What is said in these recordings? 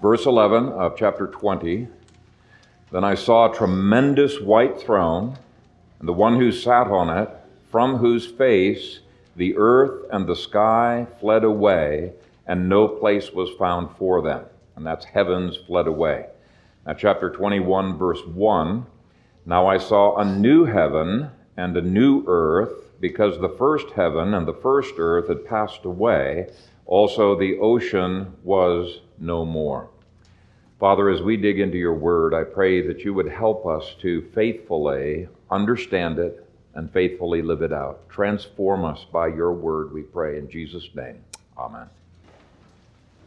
Verse 11 of chapter 20 Then I saw a tremendous white throne, and the one who sat on it, from whose face the earth and the sky fled away, and no place was found for them. And that's heavens fled away. Now, chapter 21, verse 1 Now I saw a new heaven and a new earth, because the first heaven and the first earth had passed away. Also, the ocean was no more. Father, as we dig into your word, I pray that you would help us to faithfully understand it and faithfully live it out. Transform us by your word, we pray, in Jesus' name. Amen.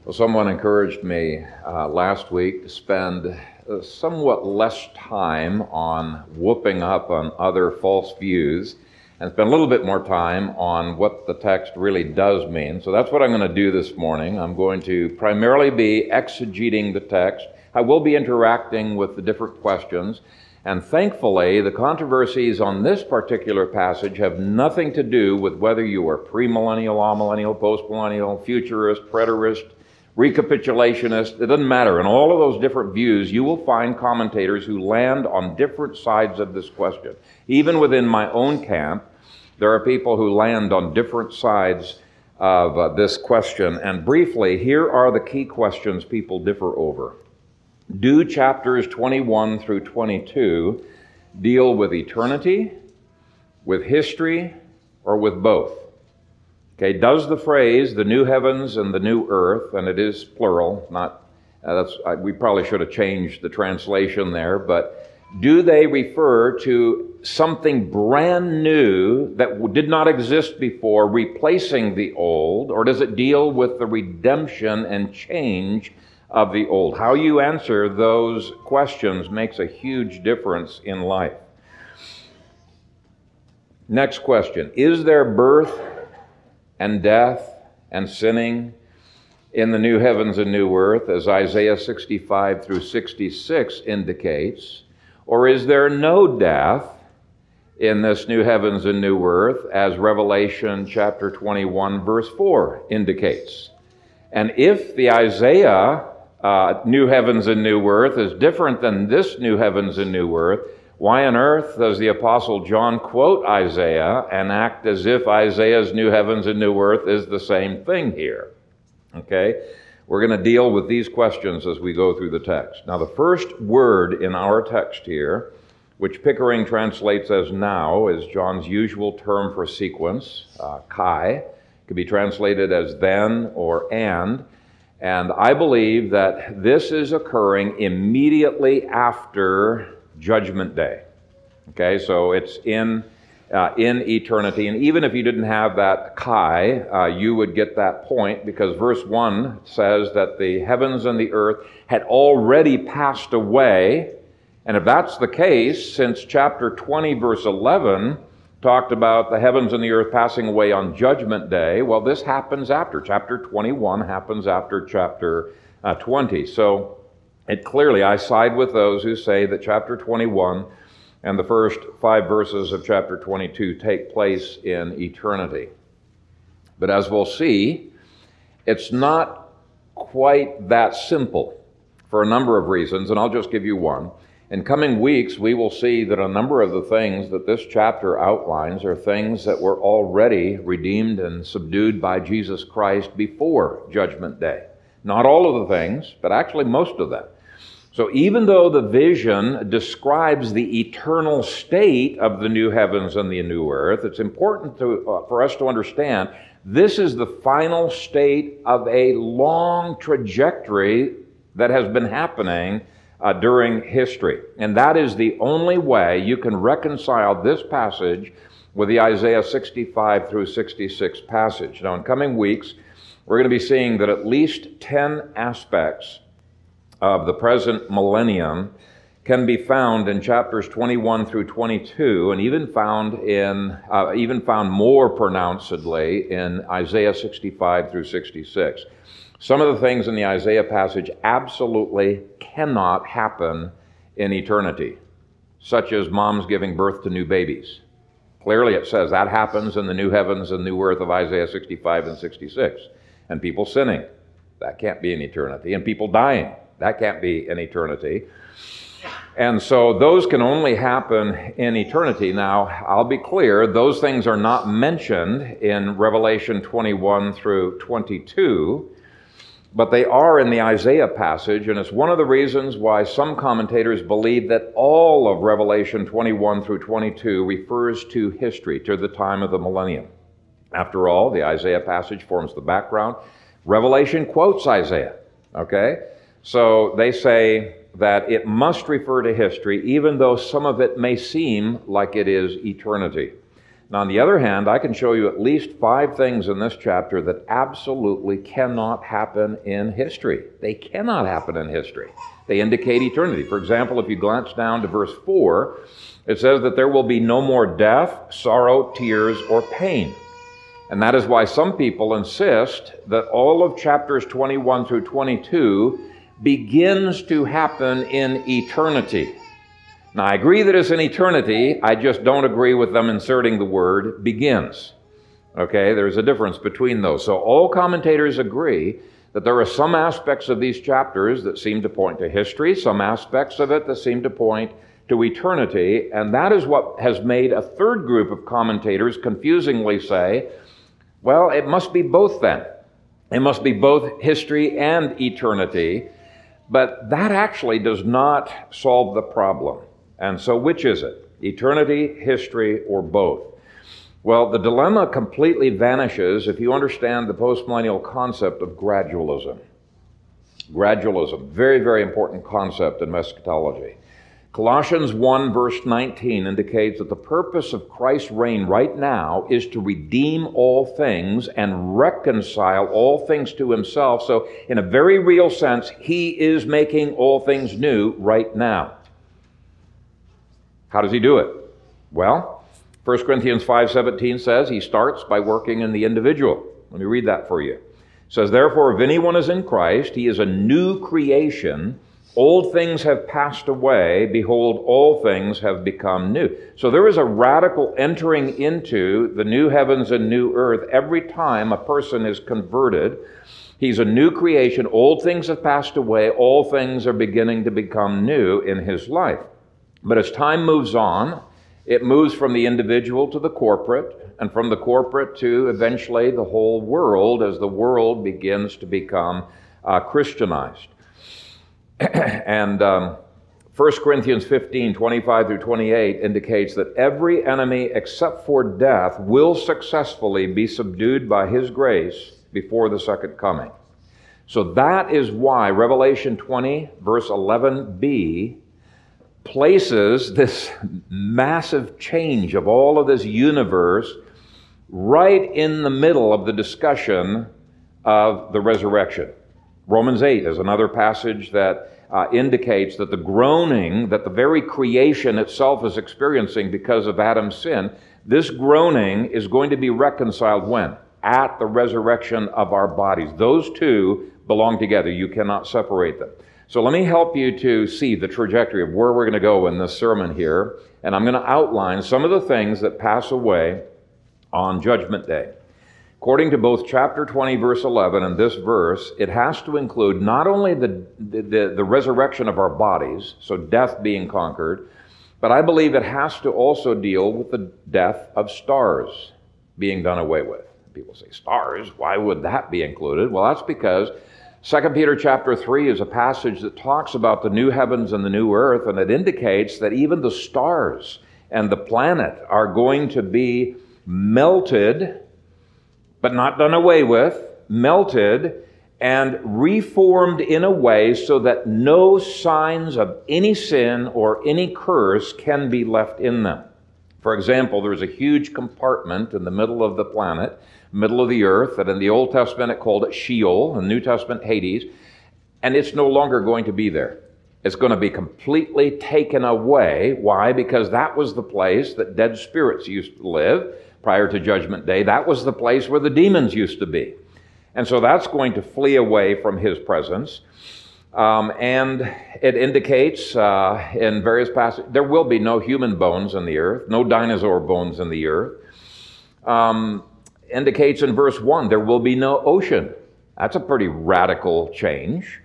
Well, someone encouraged me uh, last week to spend uh, somewhat less time on whooping up on other false views and spend a little bit more time on what the text really does mean. So that's what I'm going to do this morning. I'm going to primarily be exegeting the text. I will be interacting with the different questions. And thankfully, the controversies on this particular passage have nothing to do with whether you are premillennial, amillennial, postmillennial, futurist, preterist, recapitulationist. It doesn't matter. In all of those different views, you will find commentators who land on different sides of this question. Even within my own camp, there are people who land on different sides of uh, this question. And briefly, here are the key questions people differ over. Do chapters 21 through 22 deal with eternity, with history, or with both? Okay, does the phrase the new heavens and the new earth, and it is plural, not uh, that's we probably should have changed the translation there, but do they refer to something brand new that did not exist before, replacing the old, or does it deal with the redemption and change of the old? How you answer those questions makes a huge difference in life. Next question Is there birth and death and sinning in the new heavens and new earth, as Isaiah 65 through 66 indicates? Or is there no death in this new heavens and new earth, as Revelation chapter 21, verse 4 indicates? And if the Isaiah uh, new heavens and new earth is different than this new heavens and new earth, why on earth does the Apostle John quote Isaiah and act as if Isaiah's new heavens and new earth is the same thing here? Okay? We're going to deal with these questions as we go through the text. Now, the first word in our text here, which Pickering translates as now, is John's usual term for sequence, uh, kai. It could be translated as then or and. And I believe that this is occurring immediately after Judgment Day. Okay, so it's in, uh, in eternity. And even if you didn't have that kai, uh, you would get that point because verse 1 says that the heavens and the earth had already passed away. And if that's the case, since chapter 20, verse 11, talked about the heavens and the earth passing away on Judgment Day. Well, this happens after. Chapter 21 happens after chapter uh, 20. So it clearly, I side with those who say that chapter 21 and the first five verses of chapter 22 take place in eternity. But as we'll see, it's not quite that simple for a number of reasons, and I'll just give you one. In coming weeks, we will see that a number of the things that this chapter outlines are things that were already redeemed and subdued by Jesus Christ before Judgment Day. Not all of the things, but actually most of them. So even though the vision describes the eternal state of the new heavens and the new earth, it's important to, uh, for us to understand this is the final state of a long trajectory that has been happening uh, during history. And that is the only way you can reconcile this passage with the Isaiah 65 through 66 passage. Now, in coming weeks, we're going to be seeing that at least 10 aspects of the present millennium can be found in chapters 21 through 22 and even found in uh, even found more pronouncedly in Isaiah 65 through 66. Some of the things in the Isaiah passage absolutely cannot happen in eternity, such as moms giving birth to new babies. Clearly, it says that happens in the new heavens and new earth of Isaiah 65 and 66. And people sinning. That can't be in eternity. And people dying. That can't be in eternity. And so those can only happen in eternity. Now, I'll be clear, those things are not mentioned in Revelation 21 through 22, but they are in the Isaiah passage, and it's one of the reasons why some commentators believe that all of Revelation 21 through 22 refers to history, to the time of the millennium. After all, the Isaiah passage forms the background. Revelation quotes Isaiah, okay? So they say, that it must refer to history, even though some of it may seem like it is eternity. Now, on the other hand, I can show you at least five things in this chapter that absolutely cannot happen in history. They cannot happen in history. They indicate eternity. For example, if you glance down to verse 4, it says that there will be no more death, sorrow, tears, or pain. And that is why some people insist that all of chapters 21 through 22 begins to happen in eternity. Now, I agree that it's an eternity, I just don't agree with them inserting the word begins. Okay, there's a difference between those. So, all commentators agree that there are some aspects of these chapters that seem to point to history, some aspects of it that seem to point to eternity, and that is what has made a third group of commentators confusingly say, well, it must be both then. It must be both history and eternity. But that actually does not solve the problem. And so, which is it? Eternity, history, or both? Well, the dilemma completely vanishes if you understand the postmillennial concept of gradualism. Gradualism, very, very important concept in eschatology. Colossians 1, verse 19, indicates that the purpose of Christ's reign right now is to redeem all things and reconcile all things to himself. So, in a very real sense, he is making all things new right now. How does he do it? Well, 1 Corinthians 5:17 says he starts by working in the individual. Let me read that for you. It says, "Therefore if anyone is in Christ, he is a new creation." Old things have passed away. Behold, all things have become new. So there is a radical entering into the new heavens and new earth every time a person is converted. He's a new creation. Old things have passed away. All things are beginning to become new in his life. But as time moves on, it moves from the individual to the corporate, and from the corporate to eventually the whole world as the world begins to become uh, Christianized. and um, 1 Corinthians 15, 25 through 28 indicates that every enemy except for death will successfully be subdued by his grace before the second coming. So that is why Revelation 20, verse 11b, places this massive change of all of this universe right in the middle of the discussion of the resurrection. Romans 8 is another passage that uh, indicates that the groaning that the very creation itself is experiencing because of Adam's sin, this groaning is going to be reconciled when? At the resurrection of our bodies. Those two belong together. You cannot separate them. So let me help you to see the trajectory of where we're going to go in this sermon here. And I'm going to outline some of the things that pass away on Judgment Day. According to both chapter 20, verse 11, and this verse, it has to include not only the, the, the, resurrection of our bodies, so death being conquered, but I believe it has to also deal with the death of stars being done away with. People say, stars? Why would that be included? Well, that's because 2 Peter chapter 3 is a passage that talks about the new heavens and the new earth, and it indicates that even the stars and the planet are going to be melted but not done away with, melted, and reformed in a way so that no signs of any sin or any curse can be left in them. For example, there's a huge compartment in the middle of the planet, middle of the earth, that in the Old Testament it called it Sheol, in the New Testament Hades, and it's no longer going to be there. It's going to be completely taken away. Why? Because that was the place that dead spirits used to live prior to Judgment Day. That was the place where the demons used to be. And so that's going to flee away from his presence. Um, and it indicates uh, in various passages there will be no human bones in the earth, no dinosaur bones in the earth. Um, indicates in verse 1 there will be no ocean. That's a pretty radical change.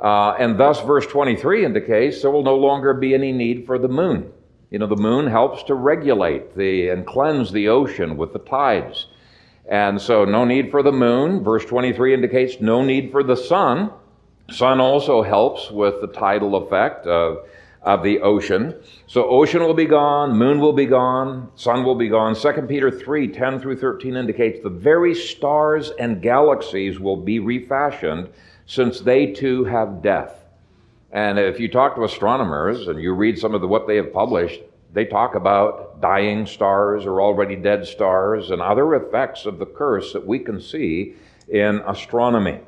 Uh, and thus, verse 23 indicates there will no longer be any need for the moon. You know, the moon helps to regulate the, and cleanse the ocean with the tides. And so, no need for the moon. Verse 23 indicates no need for the sun. Sun also helps with the tidal effect of, of the ocean. So, ocean will be gone, moon will be gone, sun will be gone. 2 Peter 3 10 through 13 indicates the very stars and galaxies will be refashioned since they too have death. And if you talk to astronomers and you read some of the, what they have published, they talk about dying stars or already dead stars and other effects of the curse that we can see in astronomy.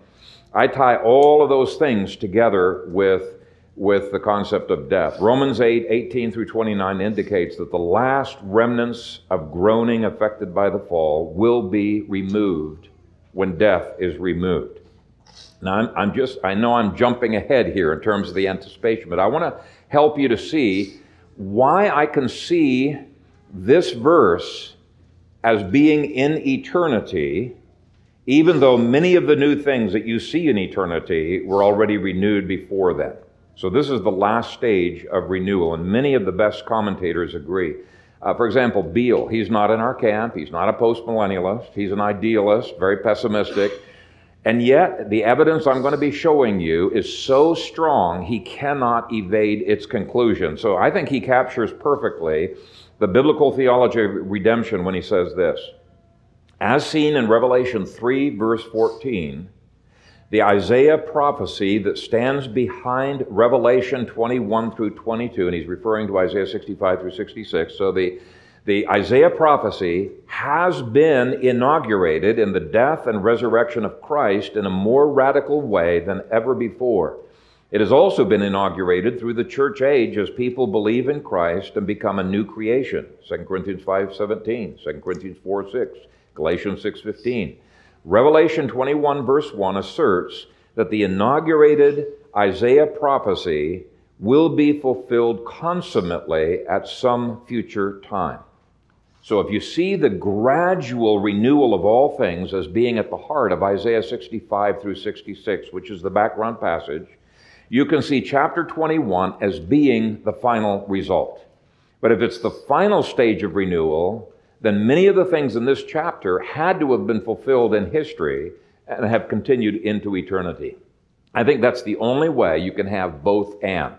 I tie all of those things together with, with the concept of death. Romans 8, 18 through 29 indicates that the last remnants of groaning affected by the fall will be removed when death is removed. Now, I'm, I'm just, I know I'm jumping ahead here in terms of the anticipation, but I want to help you to see why I can see this verse as being in eternity, even though many of the new things that you see in eternity were already renewed before then. So, this is the last stage of renewal, and many of the best commentators agree. Uh, for example, Beale, he's not in our camp, he's not a postmillennialist, he's an idealist, very pessimistic. And yet, the evidence I'm going to be showing you is so strong, he cannot evade its conclusion. So I think he captures perfectly the biblical theology of redemption when he says this. As seen in Revelation 3, verse 14, the Isaiah prophecy that stands behind Revelation 21 through 22, and he's referring to Isaiah 65 through 66. So the the Isaiah prophecy has been inaugurated in the death and resurrection of Christ in a more radical way than ever before. It has also been inaugurated through the church age as people believe in Christ and become a new creation. 2 Corinthians 5:17, 2 Corinthians 4:6, Galatians 6:15. Revelation 21 verse 1 asserts that the inaugurated Isaiah prophecy will be fulfilled consummately at some future time. So if you see the gradual renewal of all things as being at the heart of Isaiah 65 through 66, which is the background passage, you can see chapter 21 as being the final result. But if it's the final stage of renewal, then many of the things in this chapter had to have been fulfilled in history and have continued into eternity. I think that's the only way you can have both and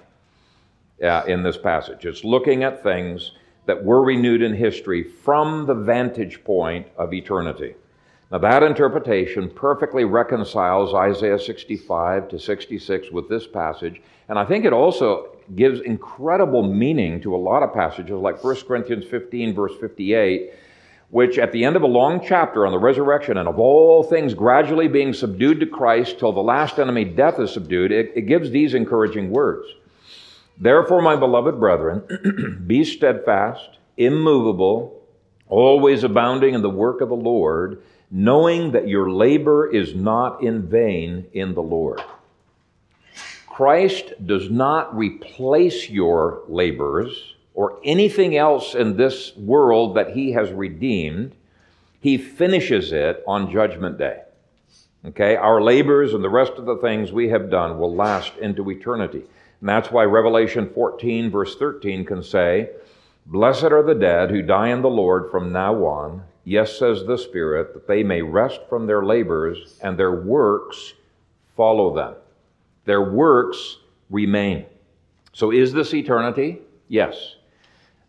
uh, in this passage. It's looking at things that were renewed in history from the vantage point of eternity. Now, that interpretation perfectly reconciles Isaiah 65 to 66 with this passage, and I think it also gives incredible meaning to a lot of passages, like 1 Corinthians 15, verse 58, which at the end of a long chapter on the resurrection and of all things gradually being subdued to Christ till the last enemy, death, is subdued, it, it gives these encouraging words. Therefore, my beloved brethren, be steadfast, immovable, always abounding in the work of the Lord, knowing that your labor is not in vain in the Lord. Christ does not replace your labors or anything else in this world that he has redeemed. He finishes it on Judgment Day. Okay? Our labors and the rest of the things we have done will last into eternity. And that's why Revelation 14, verse 13 can say, Blessed are the dead who die in the Lord from now on. Yes, says the Spirit, that they may rest from their labors and their works follow them. Their works remain. So is this eternity? Yes.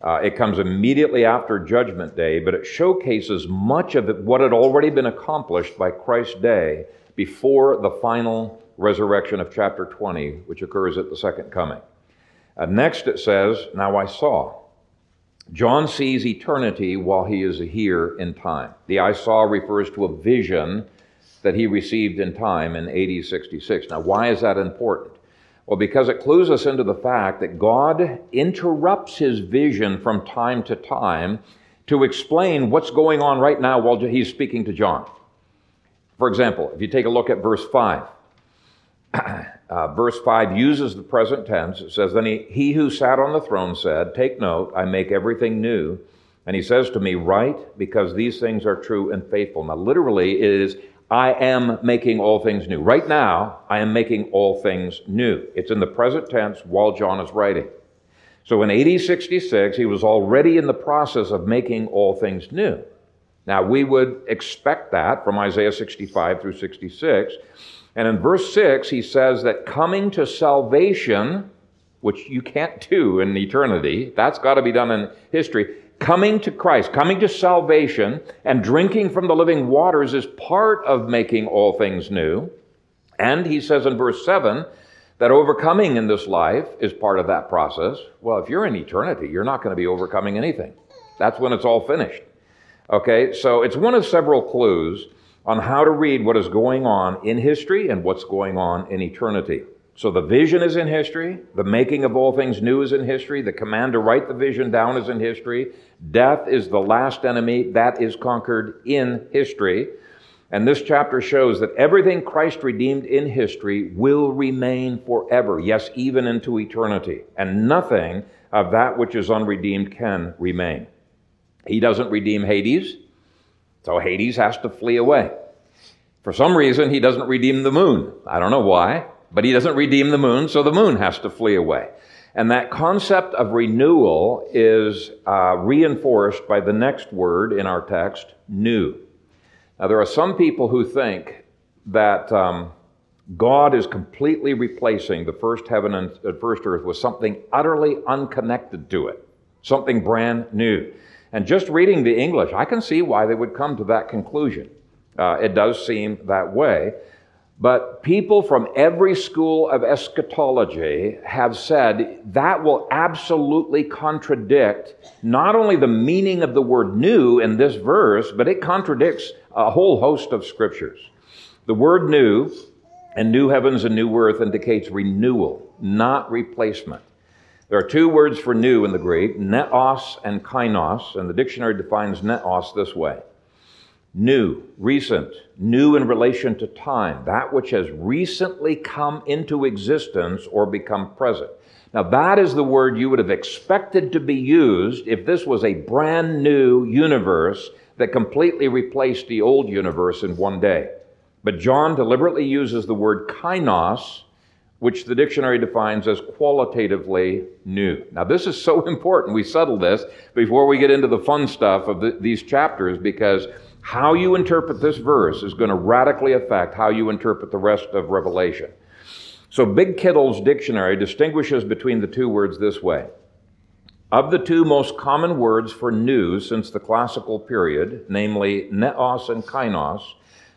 Uh, it comes immediately after Judgment Day, but it showcases much of what had already been accomplished by Christ's day before the final resurrection of chapter 20, which occurs at the second coming. Uh, next it says, Now I saw. John sees eternity while he is here in time. The I saw refers to a vision that he received in time in AD 66. Now, why is that important? Well, because it clues us into the fact that God interrupts his vision from time to time to explain what's going on right now while he's speaking to John. For example, if you take a look at verse 5, uh, verse 5 uses the present tense. It says, Then he, he who sat on the throne said, Take note, I make everything new. And he says to me, Write, because these things are true and faithful. Now, literally, it is, I am making all things new. Right now, I am making all things new. It's in the present tense while John is writing. So in AD 66, he was already in the process of making all things new. Now, we would expect that from Isaiah 65 through 66. And in verse 6, he says that coming to salvation, which you can't do in eternity, that's got to be done in history. Coming to Christ, coming to salvation, and drinking from the living waters is part of making all things new. And he says in verse 7 that overcoming in this life is part of that process. Well, if you're in eternity, you're not going to be overcoming anything. That's when it's all finished. Okay, so it's one of several clues on how to read what is going on in history and what's going on in eternity. So the vision is in history, the making of all things new is in history, the command to write the vision down is in history, death is the last enemy that is conquered in history. And this chapter shows that everything Christ redeemed in history will remain forever, yes, even into eternity. And nothing of that which is unredeemed can remain. He doesn't redeem Hades, so Hades has to flee away. For some reason, he doesn't redeem the moon. I don't know why, but he doesn't redeem the moon, so the moon has to flee away. And that concept of renewal is uh, reinforced by the next word in our text, new. Now, there are some people who think that um, God is completely replacing the first heaven and uh, first earth with something utterly unconnected to it, something brand new. And just reading the English, I can see why they would come to that conclusion. Uh, it does seem that way. But people from every school of eschatology have said that will absolutely contradict not only the meaning of the word new in this verse, but it contradicts a whole host of scriptures. The word new and new heavens and new earth indicates renewal, not replacement. There are two words for new in the Greek, neos and kainos, and the dictionary defines neos this way new, recent, new in relation to time, that which has recently come into existence or become present. Now, that is the word you would have expected to be used if this was a brand new universe that completely replaced the old universe in one day. But John deliberately uses the word kainos, which the dictionary defines as qualitatively new. Now, this is so important. We settle this before we get into the fun stuff of the, these chapters because how you interpret this verse is going to radically affect how you interpret the rest of Revelation. So, Big Kittel's dictionary distinguishes between the two words this way. Of the two most common words for new since the classical period, namely neos and kainos,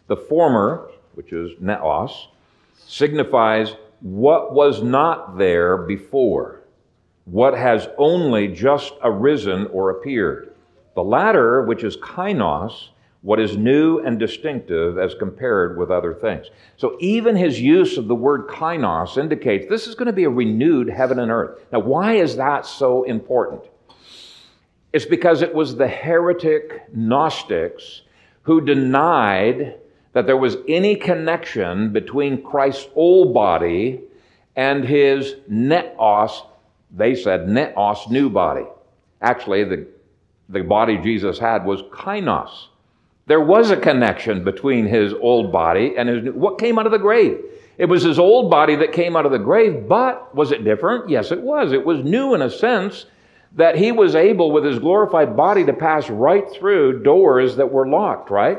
the former, which is neos, signifies what was not there before, what has only just arisen or appeared. The latter, which is kainos, what is new and distinctive as compared with other things. So even his use of the word kainos indicates this is going to be a renewed heaven and earth. Now, why is that so important? It's because it was the heretic Gnostics who denied that there was any connection between Christ's old body and his neos, they said neos, new body. Actually, the, the body Jesus had was kainos there was a connection between his old body and his new. What came out of the grave? It was his old body that came out of the grave, but was it different? Yes, it was. It was new in a sense that he was able, with his glorified body, to pass right through doors that were locked, right?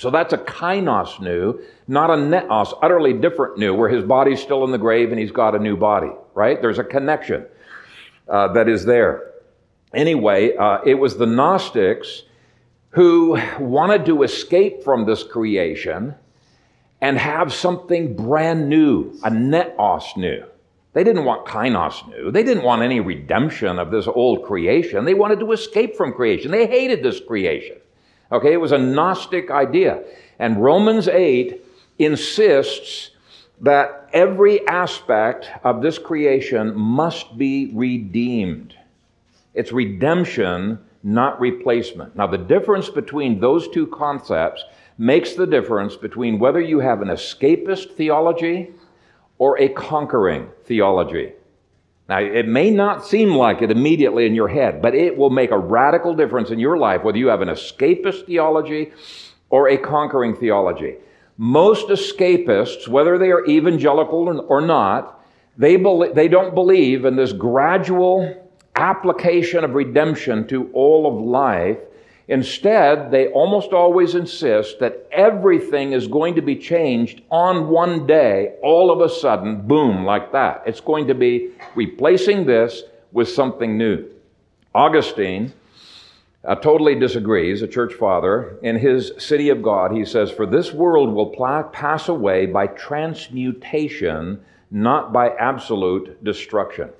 So that's a kainos new, not a neos, utterly different new, where his body's still in the grave and he's got a new body, right? There's a connection uh, that is there. Anyway, uh, it was the Gnostics who wanted to escape from this creation and have something brand new, a neos new. They didn't want kainos new. They didn't want any redemption of this old creation. They wanted to escape from creation. They hated this creation. Okay, it was a Gnostic idea. And Romans 8 insists that every aspect of this creation must be redeemed. It's redemption not replacement. Now, the difference between those two concepts makes the difference between whether you have an escapist theology or a conquering theology. Now, it may not seem like it immediately in your head, but it will make a radical difference in your life whether you have an escapist theology or a conquering theology. Most escapists, whether they are evangelical or not, they, be- they don't believe in this gradual application of redemption to all of life. Instead, they almost always insist that everything is going to be changed on one day, all of a sudden, boom, like that. It's going to be replacing this with something new. Augustine uh, totally disagrees, a church father. In his City of God, he says, For this world will pla- pass away by transmutation, not by absolute destruction.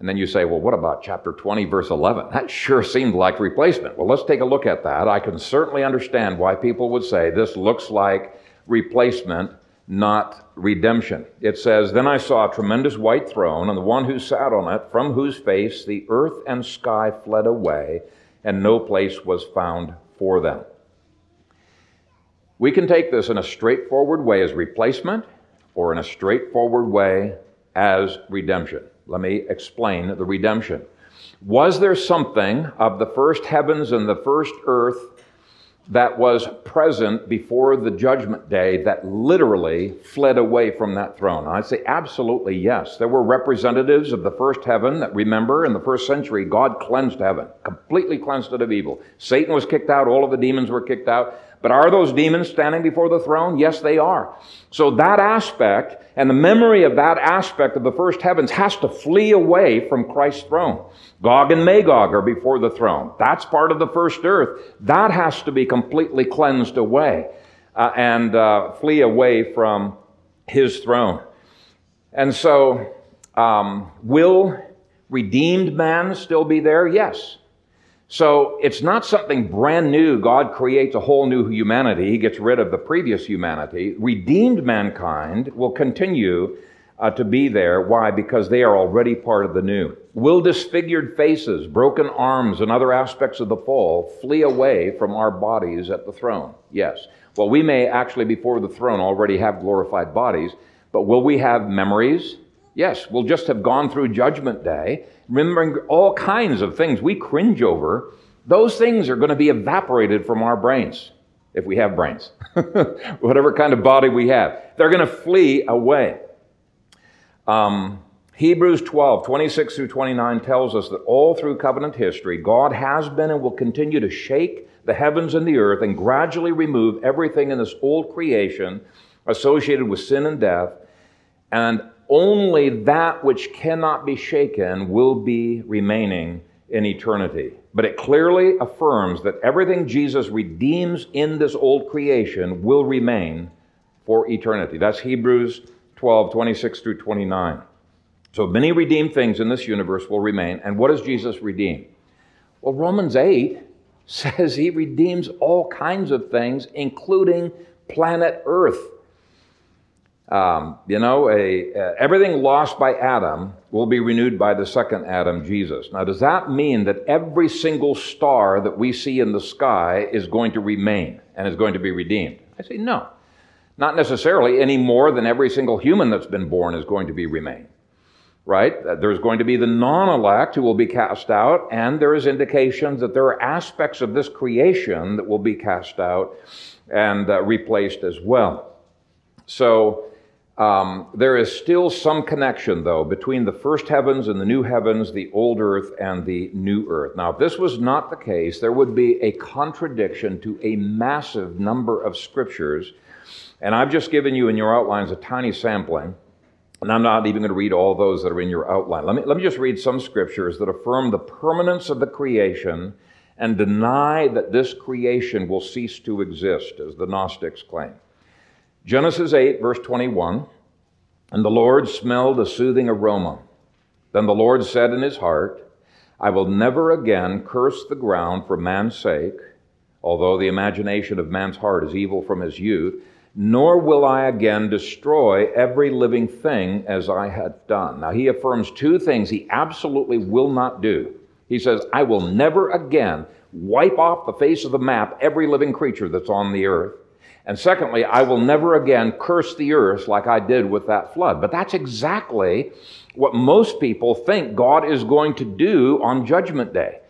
And then you say, well, what about chapter 20, verse 11? That sure seemed like replacement. Well, let's take a look at that. I can certainly understand why people would say this looks like replacement, not redemption. It says, Then I saw a tremendous white throne, and the one who sat on it, from whose face the earth and sky fled away, and no place was found for them. We can take this in a straightforward way as replacement, or in a straightforward way as redemption. Let me explain the redemption. Was there something of the first heavens and the first earth that was present before the judgment day that literally fled away from that throne? I'd say absolutely yes. There were representatives of the first heaven that remember in the first century, God cleansed heaven, completely cleansed it of evil. Satan was kicked out, all of the demons were kicked out. But are those demons standing before the throne? Yes, they are. So that aspect and the memory of that aspect of the first heavens has to flee away from Christ's throne. Gog and Magog are before the throne. That's part of the first earth. That has to be completely cleansed away uh, and uh, flee away from his throne. And so, um, will redeemed man still be there? Yes. So it's not something brand new. God creates a whole new humanity. He gets rid of the previous humanity. Redeemed mankind will continue uh, to be there. Why? Because they are already part of the new. Will disfigured faces, broken arms, and other aspects of the fall flee away from our bodies at the throne? Yes. Well, we may actually, before the throne, already have glorified bodies, but will we have memories? Yes, we'll just have gone through Judgment Day, remembering all kinds of things we cringe over. Those things are going to be evaporated from our brains, if we have brains, whatever kind of body we have. They're going to flee away. Um, Hebrews 12, 26 through 29 tells us that all through covenant history, God has been and will continue to shake the heavens and the earth and gradually remove everything in this old creation associated with sin and death. And only that which cannot be shaken will be remaining in eternity. But it clearly affirms that everything Jesus redeems in this old creation will remain for eternity. That's Hebrews 12, 26 through 29. So many redeemed things in this universe will remain. And what does Jesus redeem? Well, Romans 8 says he redeems all kinds of things, including planet Earth. Um, you know, a, everything lost by Adam will be renewed by the second Adam, Jesus. Now, does that mean that every single star that we see in the sky is going to remain and is going to be redeemed? I say no. Not necessarily any more than every single human that's been born is going to be remain. Right? Uh, there's going to be the non-elect who will be cast out, and there is indications that there are aspects of this creation that will be cast out and uh, replaced as well. So, um, there is still some connection, though, between the first heavens and the new heavens, the old earth and the new earth. Now, if this was not the case, there would be a contradiction to a massive number of scriptures. And I've just given you in your outlines a tiny sampling. And I'm not even going to read all those that are in your outline. Let me, let me just read some scriptures that affirm the permanence of the creation and deny that this creation will cease to exist, as the Gnostics claim. Genesis 8, verse 21 And the Lord smelled a soothing aroma. Then the Lord said in his heart, I will never again curse the ground for man's sake, although the imagination of man's heart is evil from his youth, nor will I again destroy every living thing as I had done. Now, he affirms two things he absolutely will not do. He says, I will never again wipe off the face of the map every living creature that's on the earth. And secondly, I will never again curse the earth like I did with that flood. But that's exactly what most people think God is going to do on Judgment Day.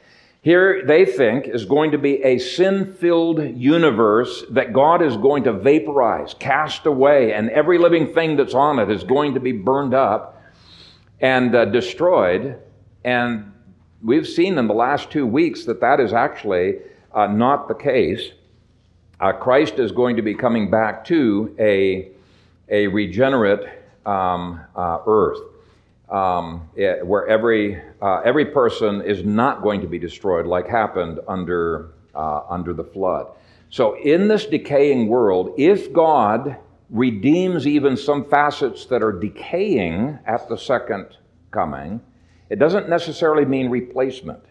Here, they think, is going to be a sin filled universe that God is going to vaporize, cast away, and every living thing that's on it is going to be burned up and uh, destroyed. And we've seen in the last two weeks that that is actually uh, not the case. Uh, Christ is going to be coming back to a, a regenerate um, uh, earth um, it, where every, uh, every person is not going to be destroyed like happened under, uh, under the flood. So, in this decaying world, if God redeems even some facets that are decaying at the second coming, it doesn't necessarily mean replacement.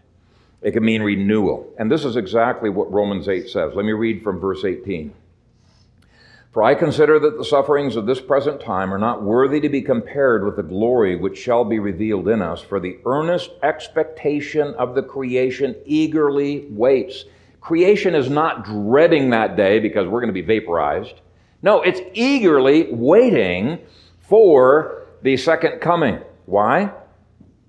It can mean renewal. And this is exactly what Romans 8 says. Let me read from verse 18. For I consider that the sufferings of this present time are not worthy to be compared with the glory which shall be revealed in us, for the earnest expectation of the creation eagerly waits. Creation is not dreading that day because we're going to be vaporized. No, it's eagerly waiting for the second coming. Why? It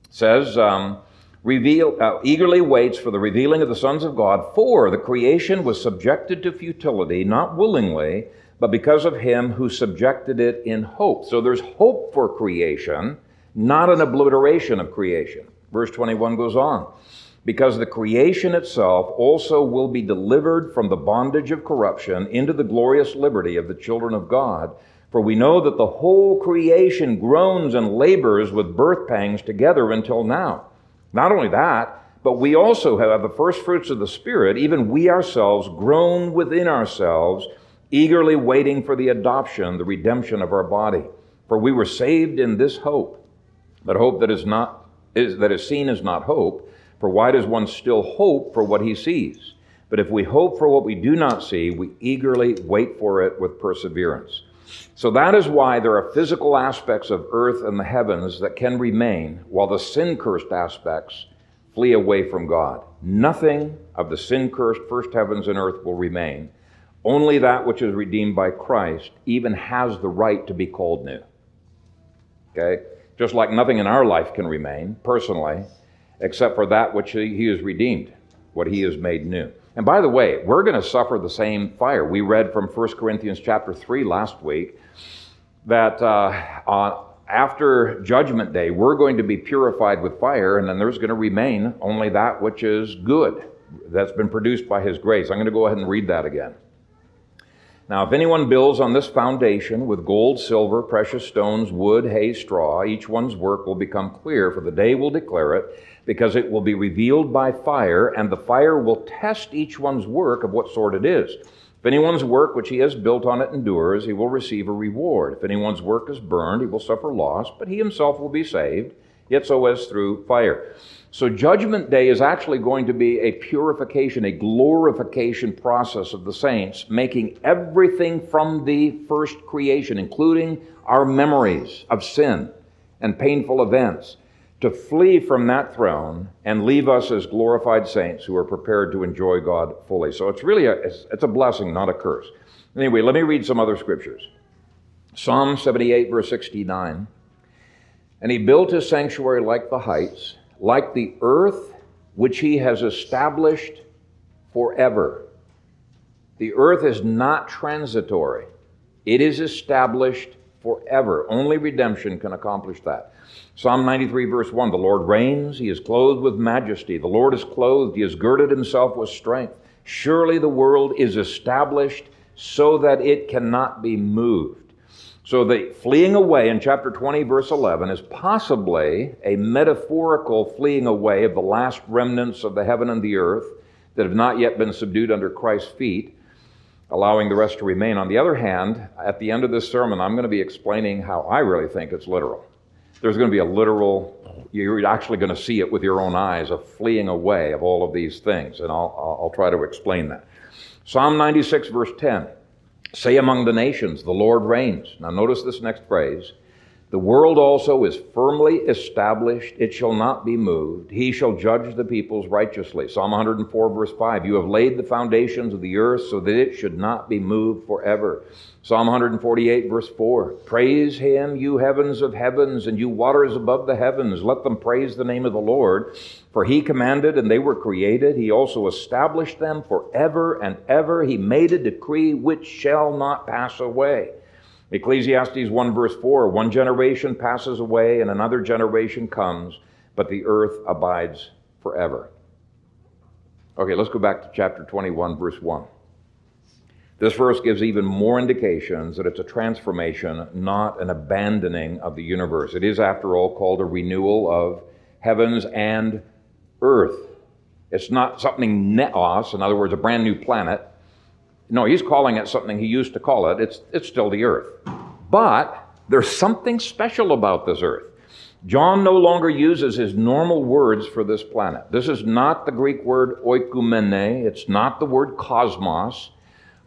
says, um, reveal, uh, eagerly waits for the revealing of the sons of God, for the creation was subjected to futility, not willingly but because of him who subjected it in hope. So there's hope for creation, not an obliteration of creation. Verse 21 goes on. Because the creation itself also will be delivered from the bondage of corruption into the glorious liberty of the children of God. For we know that the whole creation groans and labors with birth pangs together until now. Not only that, but we also have the first fruits of the Spirit, even we ourselves groan within ourselves eagerly waiting for the adoption, the redemption of our body. For we were saved in this hope. But hope that is not is that is seen is not hope. For why does one still hope for what he sees? But if we hope for what we do not see, we eagerly wait for it with perseverance. So that is why there are physical aspects of earth and the heavens that can remain, while the sin cursed aspects flee away from God. Nothing of the sin cursed first heavens and earth will remain only that which is redeemed by Christ even has the right to be called new. Okay? Just like nothing in our life can remain, personally, except for that which he has redeemed, what he has made new. And by the way, we're going to suffer the same fire. We read from 1 Corinthians chapter 3 last week that uh, after Judgment Day, we're going to be purified with fire, and then there's going to remain only that which is good that's been produced by His grace. I'm going to go ahead and read that again. Now, if anyone builds on this foundation with gold, silver, precious stones, wood, hay, straw, each one's work will become clear, for the day will declare it, because it will be revealed by fire, and the fire will test each one's work of what sort it is. If anyone's work which he has built on it endures, he will receive a reward. If anyone's work is burned, he will suffer loss, but he himself will be saved, yet so as through fire. So, Judgment Day is actually going to be a purification, a glorification process of the saints, making everything from the first creation, including our memories of sin and painful events, to flee from that throne and leave us as glorified saints who are prepared to enjoy God fully. So, it's really a, it's, it's a blessing, not a curse. Anyway, let me read some other scriptures. Psalm 78, verse 69. And he built his sanctuary like the heights like the earth which he has established forever. The earth is not transitory, it is established forever. Only redemption can accomplish that. Psalm 93, verse 1 The Lord reigns, he is clothed with majesty. The Lord is clothed, he has girded himself with strength. Surely the world is established so that it cannot be moved. So the fleeing away in chapter 20, verse 11, is possibly a metaphorical fleeing away of the last remnants of the heaven and the earth that have not yet been subdued under Christ's feet, allowing the rest to remain. On the other hand, at the end of this sermon, I'm going to be explaining how I really think it's literal. There's going to be a literal, you're actually going to see it with your own eyes, a fleeing away of all of these things, and I'll, I'll try to explain that. Psalm 96, verse 10. Say among the nations, the Lord reigns. Now, notice this next phrase The world also is firmly established, it shall not be moved. He shall judge the peoples righteously. Psalm 104, verse 5. You have laid the foundations of the earth so that it should not be moved forever. Psalm 148, verse 4. Praise him, you heavens of heavens, and you waters above the heavens. Let them praise the name of the Lord. For he commanded, and they were created. He also established them forever and ever. He made a decree which shall not pass away. Ecclesiastes 1 verse 4 One generation passes away and another generation comes, but the earth abides forever. Okay, let's go back to chapter 21, verse 1. This verse gives even more indications that it's a transformation, not an abandoning of the universe. It is, after all, called a renewal of heavens and earth. It's not something neos, in other words, a brand new planet. No, he's calling it something he used to call it. It's, it's still the earth. But there's something special about this earth. John no longer uses his normal words for this planet. This is not the Greek word oikumene, it's not the word cosmos.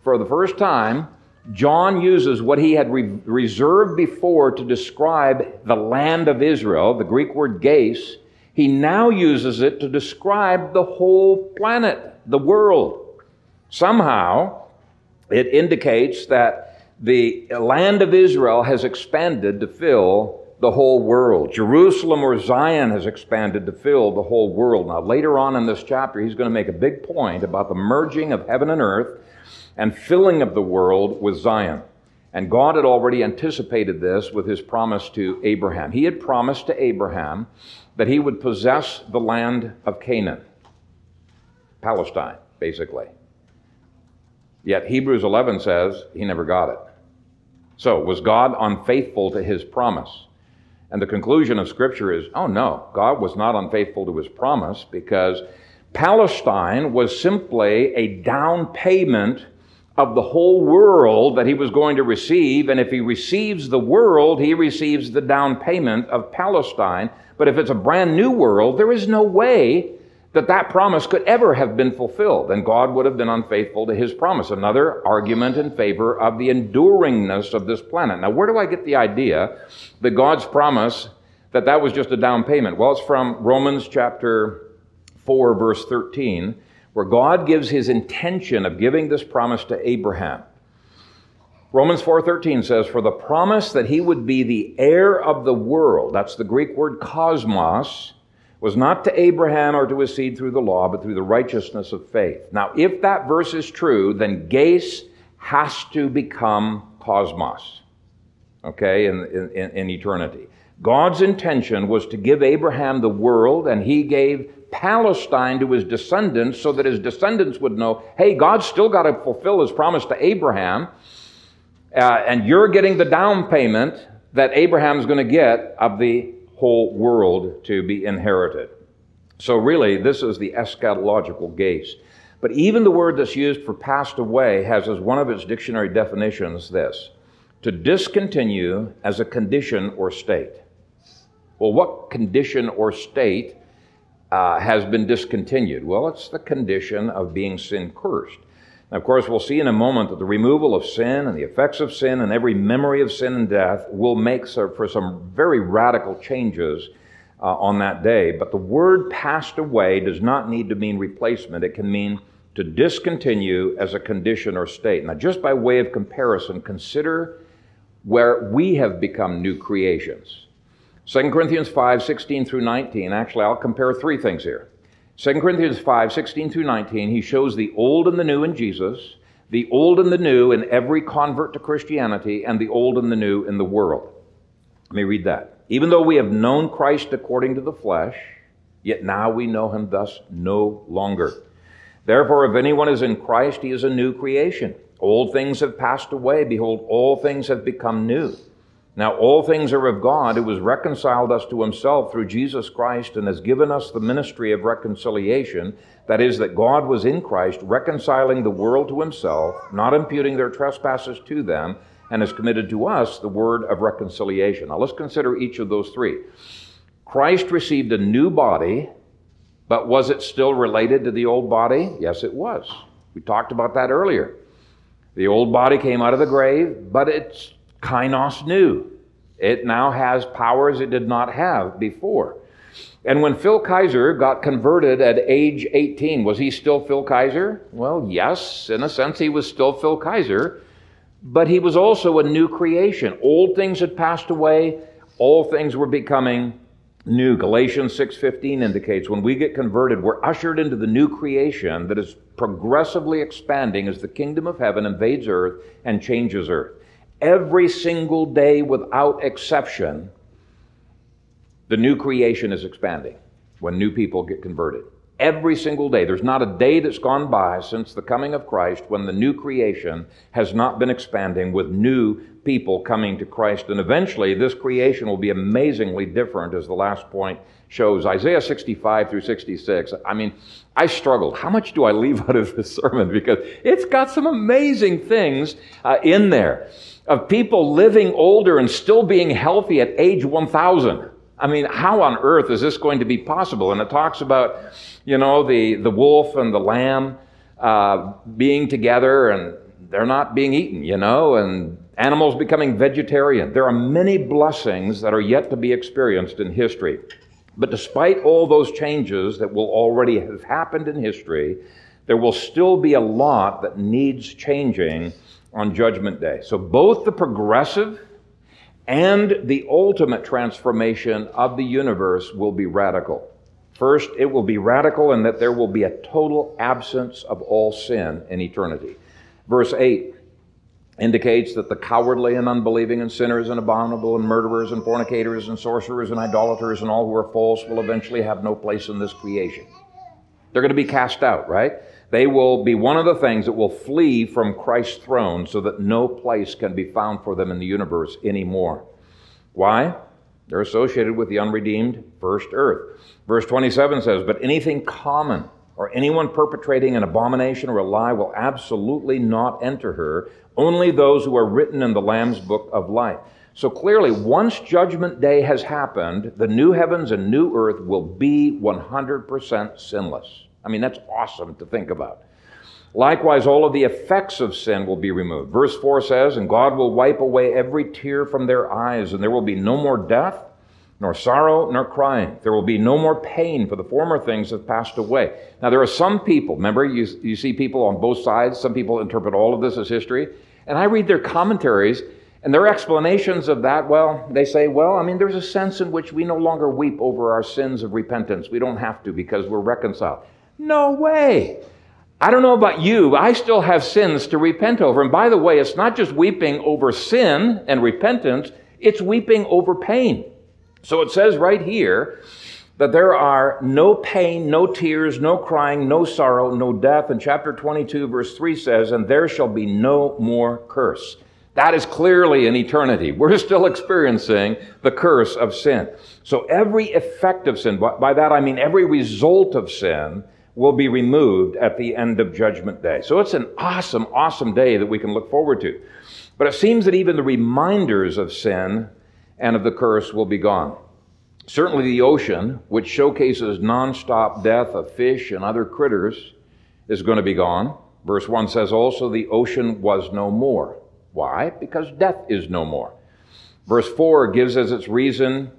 For the first time, John uses what he had re- reserved before to describe the land of Israel, the Greek word gais. He now uses it to describe the whole planet, the world. Somehow, it indicates that the land of Israel has expanded to fill the whole world. Jerusalem or Zion has expanded to fill the whole world. Now, later on in this chapter, he's going to make a big point about the merging of heaven and earth and filling of the world with Zion. And God had already anticipated this with his promise to Abraham. He had promised to Abraham that he would possess the land of Canaan, Palestine, basically. Yet Hebrews 11 says he never got it. So, was God unfaithful to his promise? And the conclusion of Scripture is oh no, God was not unfaithful to his promise because Palestine was simply a down payment of the whole world that he was going to receive. And if he receives the world, he receives the down payment of Palestine. But if it's a brand new world, there is no way that that promise could ever have been fulfilled, and God would have been unfaithful to his promise. Another argument in favor of the enduringness of this planet. Now, where do I get the idea that God's promise that that was just a down payment? Well, it's from Romans chapter 4, verse 13, where God gives his intention of giving this promise to Abraham. Romans 4:13 says for the promise that he would be the heir of the world that's the Greek word cosmos was not to Abraham or to his seed through the law, but through the righteousness of faith. Now, if that verse is true, then Gais has to become cosmos, okay, in, in, in eternity. God's intention was to give Abraham the world, and he gave Palestine to his descendants so that his descendants would know hey, God's still got to fulfill his promise to Abraham, uh, and you're getting the down payment that Abraham's going to get of the whole world to be inherited. So, really, this is the eschatological Gais. But even the word that's used for passed away has as one of its dictionary definitions this to discontinue as a condition or state. Well, what condition or state uh, has been discontinued? Well, it's the condition of being sin cursed. Of course, we'll see in a moment that the removal of sin and the effects of sin and every memory of sin and death will make for some very radical changes uh, on that day. But the word passed away does not need to mean replacement, it can mean to discontinue as a condition or state. Now, just by way of comparison, consider where we have become new creations. 2 Corinthians 5 16 through 19. Actually, I'll compare three things here. 2 Corinthians 5, 16 through 19, he shows the old and the new in Jesus, the old and the new in every convert to Christianity, and the old and the new in the world. Let me read that. Even though we have known Christ according to the flesh, yet now we know him thus no longer. Therefore, if anyone is in Christ, he is a new creation. Old things have passed away. Behold, all things have become new. Now, all things are of God, who has reconciled us to himself through Jesus Christ and has given us the ministry of reconciliation. That is, that God was in Christ, reconciling the world to himself, not imputing their trespasses to them, and has committed to us the word of reconciliation. Now, let's consider each of those three. Christ received a new body, but was it still related to the old body? Yes, it was. We talked about that earlier. The old body came out of the grave, but it's kainos new. It now has powers it did not have before. And when Phil Kayser got converted at age 18, was he still Phil Kayser? Well, yes, in a sense, he was still Phil Kayser, but he was also a new creation. Old things had passed away, all things were becoming new. Galatians 6:15 indicates when we get converted, we're ushered into the new creation that is progressively expanding as the kingdom of heaven invades earth and changes earth. Every single day without exception, the new creation is expanding when new people get converted. Every single day. There's not a day that's gone by since the coming of Christ when the new creation has not been expanding with new people coming to Christ. And eventually, this creation will be amazingly different, as the last point shows. Isaiah 65 through 66. I mean, I struggled. How much do I leave out of this sermon? Because it's got some amazing things uh, in there of people living older and still being healthy at age 1000. I mean, how on earth is this going to be possible? And it talks about, you know, the, the wolf and the lamb uh, being together and they're not being eaten, you know, and animals becoming vegetarian. There are many blessings that are yet to be experienced in history. But despite all those changes that will already have happened in history, there will still be a lot that needs changing on Judgment Day. So both the progressive and the ultimate transformation of the universe will be radical. First, it will be radical in that there will be a total absence of all sin in eternity. Verse 8 indicates that the cowardly and unbelieving and sinners and abominable and murderers and fornicators and sorcerers and idolaters and all who are false will eventually have no place in this creation. They're going to be cast out, right? They will be one of the things that will flee from Christ's throne so that no place can be found for them in the universe anymore. Why? They're associated with the unredeemed first earth. Verse 27 says, But anything common or anyone perpetrating an abomination or a lie will absolutely not enter her, only those who are written in the Lamb's book of life. So clearly, once Judgment Day has happened, the new heavens and new earth will be 100% sinless. I mean, that's awesome to think about. Likewise, all of the effects of sin will be removed. Verse 4 says, And God will wipe away every tear from their eyes, and there will be no more death, nor sorrow, nor crying. There will be no more pain, for the former things have passed away. Now, there are some people, remember, you, you see people on both sides. Some people interpret all of this as history. And I read their commentaries, and their explanations of that, well, they say, well, I mean, there's a sense in which we no longer weep over our sins of repentance. We don't have to because we're reconciled. No way. I don't know about you, but I still have sins to repent over. And by the way, it's not just weeping over sin and repentance, it's weeping over pain. So it says right here that there are no pain, no tears, no crying, no sorrow, no death. And chapter 22, verse 3 says, And there shall be no more curse. That is clearly in eternity. We're still experiencing the curse of sin. So every effect of sin, by that I mean every result of sin, will be removed at the end of Judgment Day. So it's an awesome, awesome day that we can look forward to. But it seems that even the reminders of sin and of the curse will be gone. Certainly, the ocean, which showcases nonstop death of fish and other critters, is going to be gone. Verse 1 says also, the ocean was no more. Why? Because death is no more. Verse 4 gives as its reason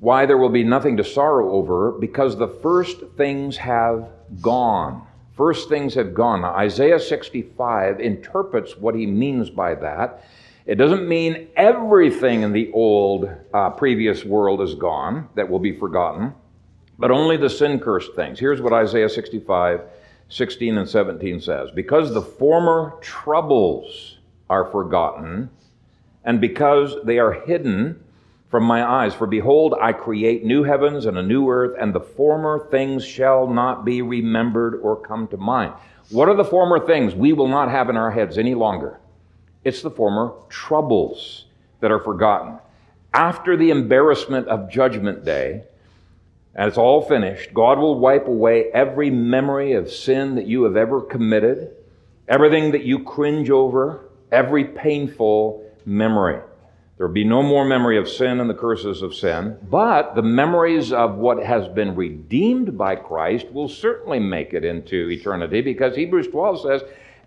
why there will be nothing to sorrow over, because the first things have gone. First things have gone. Now, Isaiah 65 interprets what he means by that. It doesn't mean everything in the old uh, previous world is gone, that will be forgotten, but only the sin cursed things. Here's what Isaiah 65, 16 and 17 says Because the former troubles are forgotten, and because they are hidden, from my eyes. For behold, I create new heavens and a new earth, and the former things shall not be remembered or come to mind. What are the former things we will not have in our heads any longer? It's the former troubles that are forgotten. After the embarrassment of Judgment Day, and it's all finished, God will wipe away every memory of sin that you have ever committed, everything that you cringe over, every painful memory. There will be no more memory of sin and the curses of sin, but the memories of what has been redeemed by Christ will certainly make it into eternity because Hebrews 12 says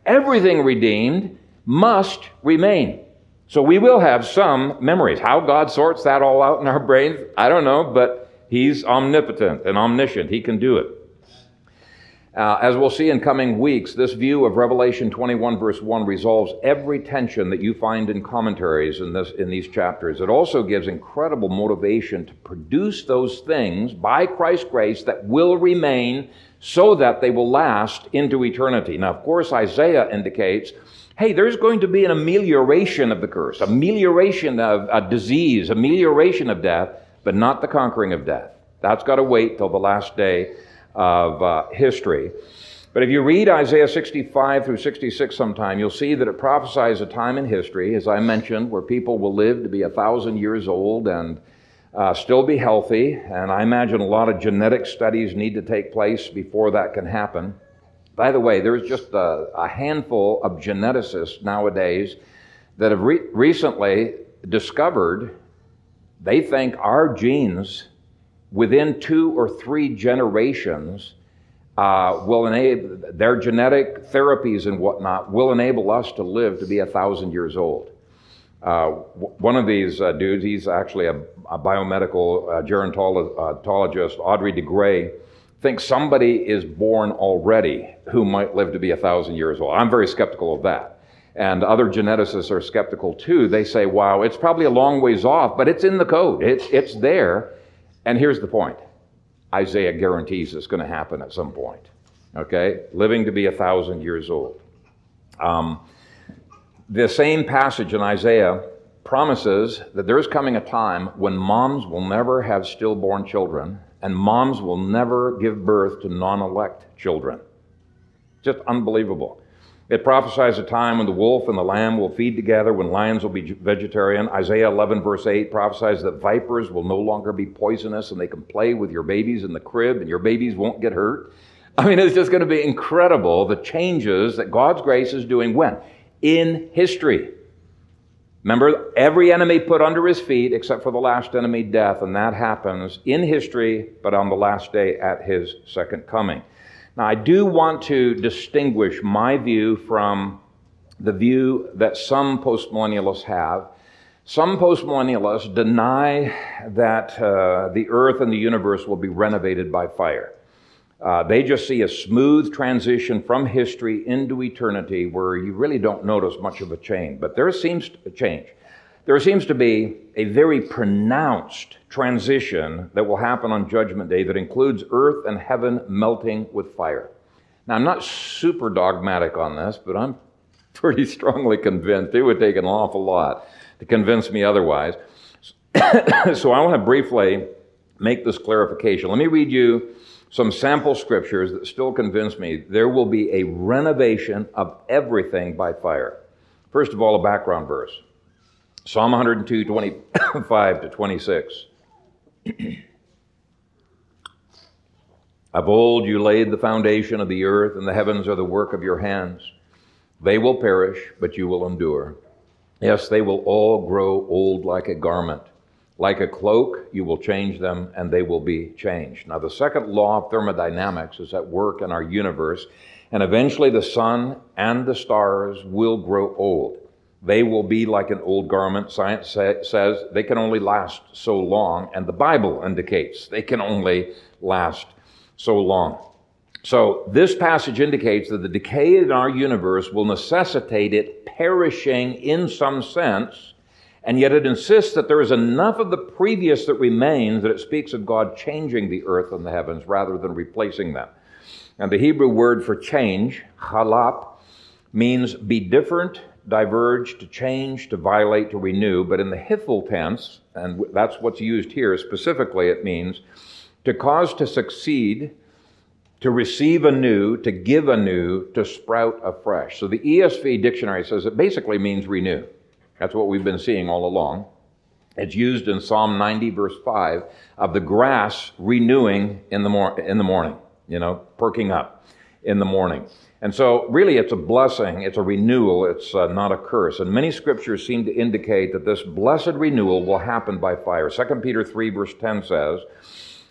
everything redeemed must remain. So we will have some memories. How God sorts that all out in our brains, I don't know, but He's omnipotent and omniscient. He can do it. Uh, as we'll see in coming weeks, this view of Revelation 21, verse 1, resolves every tension that you find in commentaries in, this, in these chapters. It also gives incredible motivation to produce those things by Christ's grace that will remain so that they will last into eternity. Now, of course, Isaiah indicates hey, there's going to be an amelioration of the curse, amelioration of a disease, amelioration of death, but not the conquering of death. That's got to wait till the last day of uh, history. But if you read Isaiah 65 through 66 sometime, you'll see that it prophesies a time in history, as I mentioned, where people will live to be a thousand years old and uh, still be healthy. And I imagine a lot of genetic studies need to take place before that can happen. By the way, there's just a, a handful of geneticists nowadays that have re- recently discovered they think our genes within two or three generations uh, will enable their genetic therapies and whatnot will enable us to live to be a thousand years old. Uh, one of these uh, dudes, he's actually a, a biomedical uh, gerontologist, Aubrey de Grey, thinks somebody is born already who might live to be a thousand years old. I'm very skeptical of that. And other geneticists are skeptical too. They say, wow, it's probably a long ways off, but it's in the code. It's, it's there. And here's the point Isaiah guarantees it's going to happen at some point. Okay? Living to be a thousand years old. Um, the same passage in Isaiah promises that there's coming a time when moms will never have stillborn children and moms will never give birth to non elect children. Just unbelievable. It prophesies a time when the wolf and the lamb will feed together, when lions will be vegetarian. Isaiah 11, verse 8, prophesies that vipers will no longer be poisonous and they can play with your babies in the crib and your babies won't get hurt. I mean, it's just going to be incredible the changes that God's grace is doing when? In history. Remember, every enemy put under his feet except for the last enemy, death, and that happens in history, but on the last day at his second coming. Now, I do want to distinguish my view from the view that some postmillennialists have. Some postmillennialists deny that uh, the earth and the universe will be renovated by fire. Uh, they just see a smooth transition from history into eternity where you really don't notice much of a change. But there seems to a change. There seems to be a very pronounced transition that will happen on Judgment Day that includes earth and heaven melting with fire. Now, I'm not super dogmatic on this, but I'm pretty strongly convinced it would take an awful lot to convince me otherwise. so I want to briefly make this clarification. Let me read you some sample scriptures that still convince me there will be a renovation of everything by fire. First of all, a background verse. Psalm 102, 25 to 26. of old you laid the foundation of the earth, and the heavens are the work of your hands. They will perish, but you will endure. Yes, they will all grow old like a garment. Like a cloak, you will change them, and they will be changed. Now, the second law of thermodynamics is at work in our universe, and eventually the sun and the stars will grow old. They will be like an old garment. Science say, says they can only last so long, and the Bible indicates they can only last so long. So, this passage indicates that the decay in our universe will necessitate it perishing in some sense, and yet it insists that there is enough of the previous that remains that it speaks of God changing the earth and the heavens rather than replacing them. And the Hebrew word for change, halap, means be different diverge, to change, to violate, to renew. But in the Hiphil tense, and that's what's used here specifically, it means to cause to succeed, to receive anew, to give anew, to sprout afresh. So the ESV dictionary says it basically means renew. That's what we've been seeing all along. It's used in Psalm 90, verse 5, of the grass renewing in the, mor- in the morning, you know, perking up in the morning. And so, really, it's a blessing, it's a renewal, it's uh, not a curse. And many scriptures seem to indicate that this blessed renewal will happen by fire. 2 Peter 3, verse 10 says,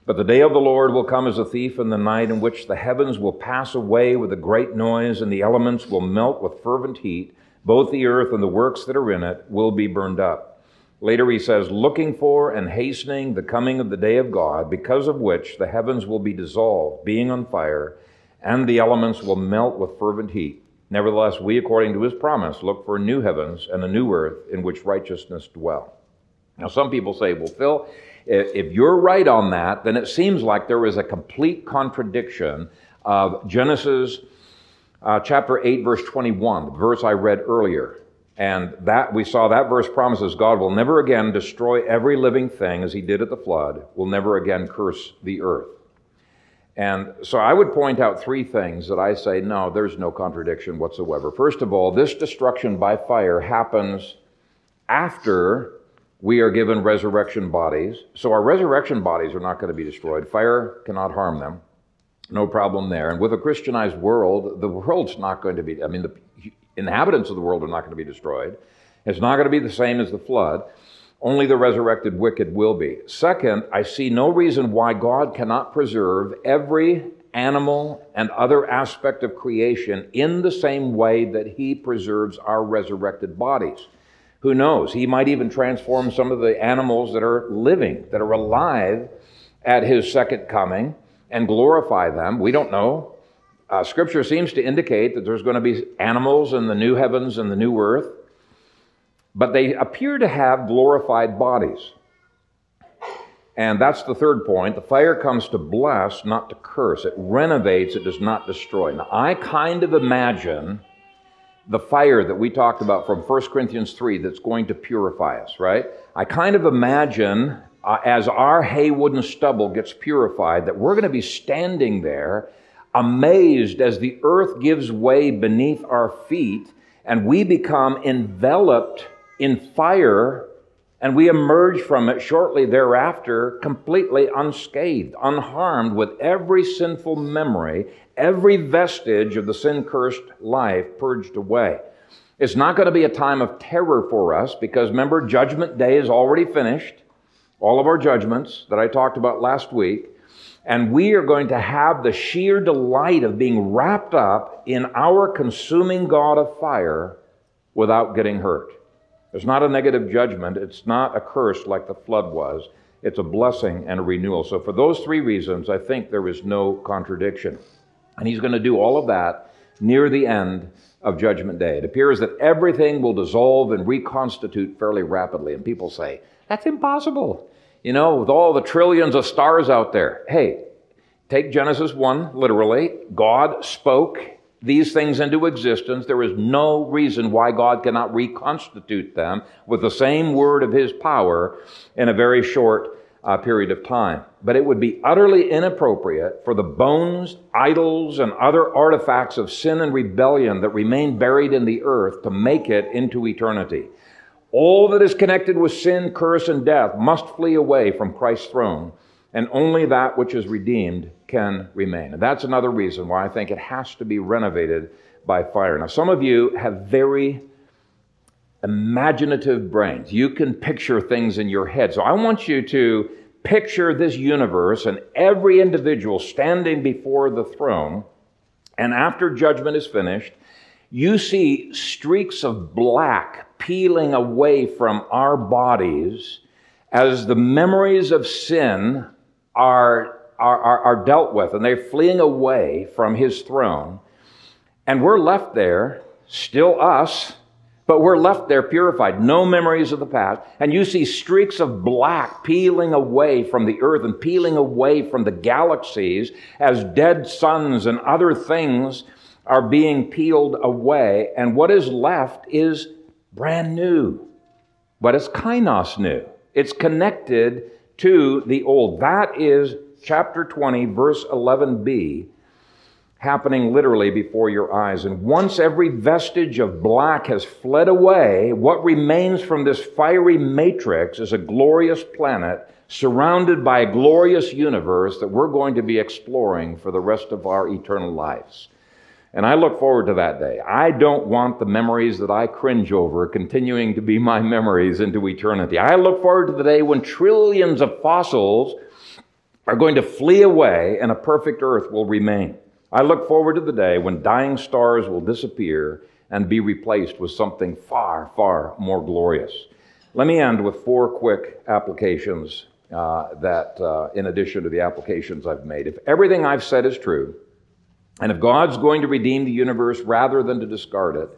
But the day of the Lord will come as a thief in the night, in which the heavens will pass away with a great noise, and the elements will melt with fervent heat. both the earth and the works that are in it will be burned up. Later he says, looking for and hastening the coming of the day of God, because of which the heavens will be dissolved, being on fire, and the elements will melt with fervent heat. Nevertheless, we, according to his promise, look for new heavens and a new earth in which righteousness dwell. Now, some people say, well, Phil, if you're right on that, then it seems like there is a complete contradiction of Genesis uh, chapter 8, verse 21, the verse I read earlier. And that we saw that verse promises God will never again destroy every living thing as he did at the flood, will never again curse the earth. And so I would point out three things that I say, no, there's no contradiction whatsoever. First of all, this destruction by fire happens after we are given resurrection bodies. So our resurrection bodies are not going to be destroyed. Fire cannot harm them. No problem there. And with a Christianized world, the world's not going to be, I mean, the inhabitants of the world are not going to be destroyed. It's not going to be the same as the flood. Only the resurrected wicked will be. Second, I see no reason why God cannot preserve every animal and other aspect of creation in the same way that He preserves our resurrected bodies. Who knows? He might even transform some of the animals that are living, that are alive at His second coming, and glorify them. We don't know. Uh, scripture seems to indicate that there's going to be animals in the new heavens and the new earth, but they appear to have glorified bodies. And that's the third point. The fire comes to bless, not to curse. It renovates, it does not destroy. Now, I kind of imagine the fire that we talked about from 1 Corinthians 3 that's going to purify us, right? I kind of imagine uh, as our hay, wood, and stubble gets purified that we're going to be standing there amazed as the earth gives way beneath our feet and we become enveloped in fire and we emerge from it shortly thereafter completely unscathed, unharmed with every sinful memory, every vestige of the sin cursed life purged away. It's not going to be a time of terror for us because remember, Judgment Day is already finished. All of our judgments that I talked about last week. And we are going to have the sheer delight of being wrapped up in our consuming God of fire without getting hurt. It's not a negative judgment. It's not a curse like the flood was. It's a blessing and a renewal. So, for those three reasons, I think there is no contradiction. And he's going to do all of that near the end of Judgment Day. It appears that everything will dissolve and reconstitute fairly rapidly. And people say, that's impossible. You know, with all the trillions of stars out there. Hey, take Genesis 1 literally. God spoke these things into existence. There is no reason why God cannot reconstitute them with the same word of His power in a very short uh, period of time. But it would be utterly inappropriate for the bones, idols, and other artifacts of sin and rebellion that remain buried in the earth to make it into eternity. All that is connected with sin, curse, and death must flee away from Christ's throne, and only that which is redeemed can remain. And that's another reason why I think it has to be renovated by fire. Now, some of you have very imaginative brains. You can picture things in your head. So I want you to picture this universe and every individual standing before the throne. And after judgment is finished, you see streaks of black peeling away from our bodies as the memories of sin are, are, are, are, dealt with and they're fleeing away from his throne. And we're left there, still us, but we're left there purified, no memories of the past. And you see streaks of black peeling away from the earth and peeling away from the galaxies as dead suns and other things are being peeled away, and what is left is brand new. But it's kainos new. It's connected to the old. That is chapter 20, verse 11b, happening literally before your eyes. And once every vestige of black has fled away, what remains from this fiery matrix is a glorious planet surrounded by a glorious universe that we're going to be exploring for the rest of our eternal lives. And I look forward to that day. I don't want the memories that I cringe over continuing to be my memories into eternity. I look forward to the day when trillions of fossils are going to flee away and a perfect earth will remain. I look forward to the day when dying stars will disappear and be replaced with something far, far more glorious. Let me end with four quick applications uh, that, uh, in addition to the applications I've made. If everything I've said is true, and if God's going to redeem the universe rather than to discard it,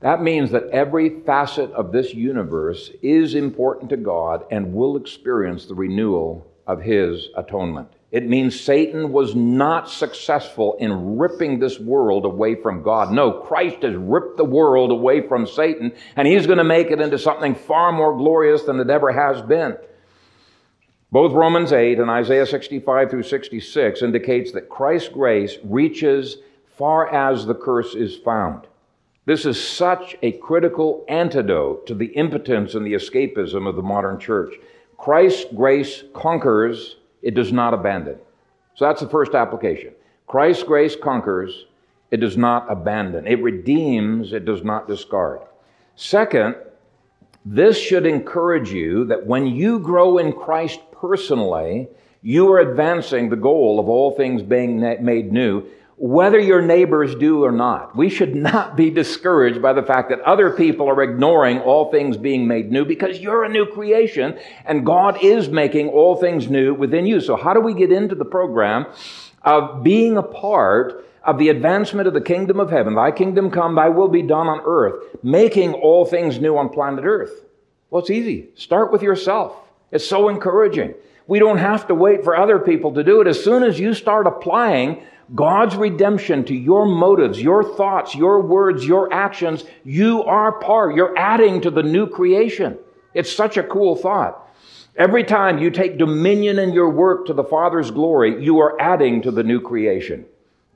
that means that every facet of this universe is important to God and will experience the renewal of His atonement. It means Satan was not successful in ripping this world away from God. No, Christ has ripped the world away from Satan, and He's going to make it into something far more glorious than it ever has been. Both Romans 8 and Isaiah 65 through 66 indicates that Christ's grace reaches far as the curse is found. This is such a critical antidote to the impotence and the escapism of the modern church. Christ's grace conquers, it does not abandon. So that's the first application. Christ's grace conquers, it does not abandon. It redeems, it does not discard. Second, this should encourage you that when you grow in Christ personally, you are advancing the goal of all things being made new, whether your neighbors do or not. We should not be discouraged by the fact that other people are ignoring all things being made new because you're a new creation and God is making all things new within you. So, how do we get into the program of being a part? Of the advancement of the kingdom of heaven, thy kingdom come, thy will be done on earth, making all things new on planet earth. Well, it's easy. Start with yourself. It's so encouraging. We don't have to wait for other people to do it. As soon as you start applying God's redemption to your motives, your thoughts, your words, your actions, you are part. You're adding to the new creation. It's such a cool thought. Every time you take dominion in your work to the Father's glory, you are adding to the new creation.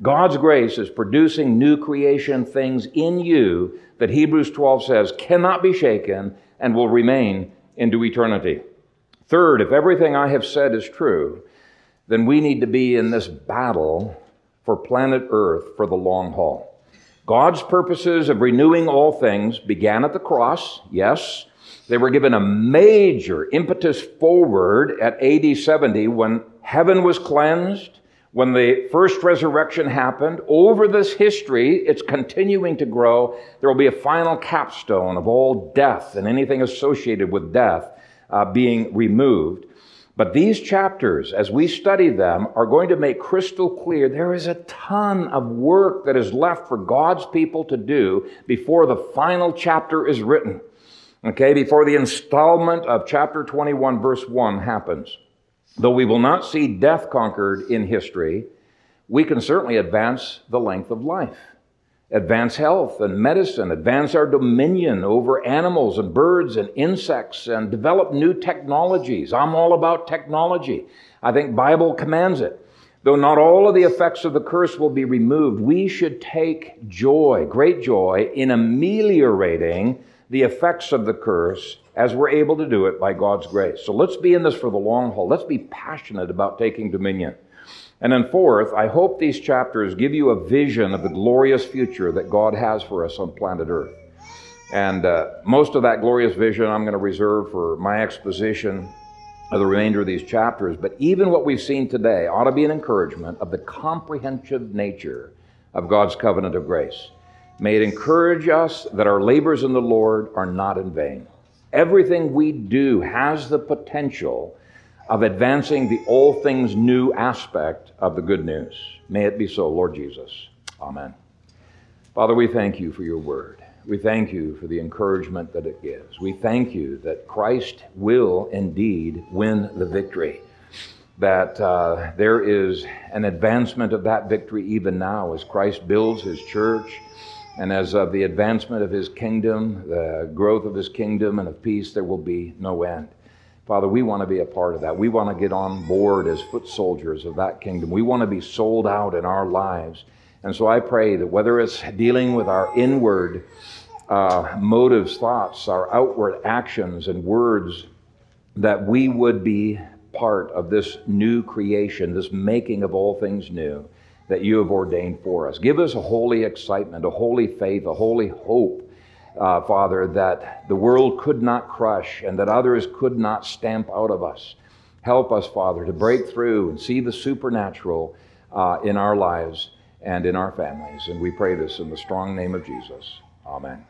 God's grace is producing new creation things in you that Hebrews 12 says cannot be shaken and will remain into eternity. Third, if everything I have said is true, then we need to be in this battle for planet Earth for the long haul. God's purposes of renewing all things began at the cross, yes. They were given a major impetus forward at AD 70 when heaven was cleansed, when the first resurrection happened. Over this history, it's continuing to grow. There will be a final capstone of all death and anything associated with death uh, being removed. But these chapters, as we study them, are going to make crystal clear there is a ton of work that is left for God's people to do before the final chapter is written. Okay, before the installment of chapter 21, verse 1 happens. Though we will not see death conquered in history, we can certainly advance the length of life advance health and medicine, advance our dominion over animals and birds and insects, and develop new technologies. I'm all about technology. I think Bible commands it. Though not all of the effects of the curse will be removed, we should take joy, great joy, in ameliorating the effects of the curse as we're able to do it by God's grace. So let's be in this for the long haul. Let's be passionate about taking dominion. And then, fourth, I hope these chapters give you a vision of the glorious future that God has for us on planet Earth. And uh, most of that glorious vision I'm going to reserve for my exposition of the remainder of these chapters. But even what we've seen today ought to be an encouragement of the comprehensive nature of God's covenant of grace. May it encourage us that our labors in the Lord are not in vain. Everything we do has the potential of advancing the all things new aspect of the good news. May it be so, Lord Jesus. Amen. Father, we thank you for your word. We thank you for the encouragement that it gives. We thank you that Christ will indeed win the victory, that uh, there is an advancement of that victory even now as Christ builds his church and as of the advancement of his kingdom, the growth of his kingdom and of peace, there will be no end. Father, we want to be a part of that. We want to get on board as foot soldiers of that kingdom. We want to be sold out in our lives. And so I pray that whether it's dealing with our inward uh, motives, thoughts, our outward actions and words, that we would be part of this new creation, this making of all things new that you have ordained for us. Give us a holy excitement, a holy faith, a holy hope uh, Father, that the world could not crush and that others could not stamp out of us. Help us, Father, to break through and see the supernatural uh, in our lives and in our families. And we pray this in the strong name of Jesus. Amen.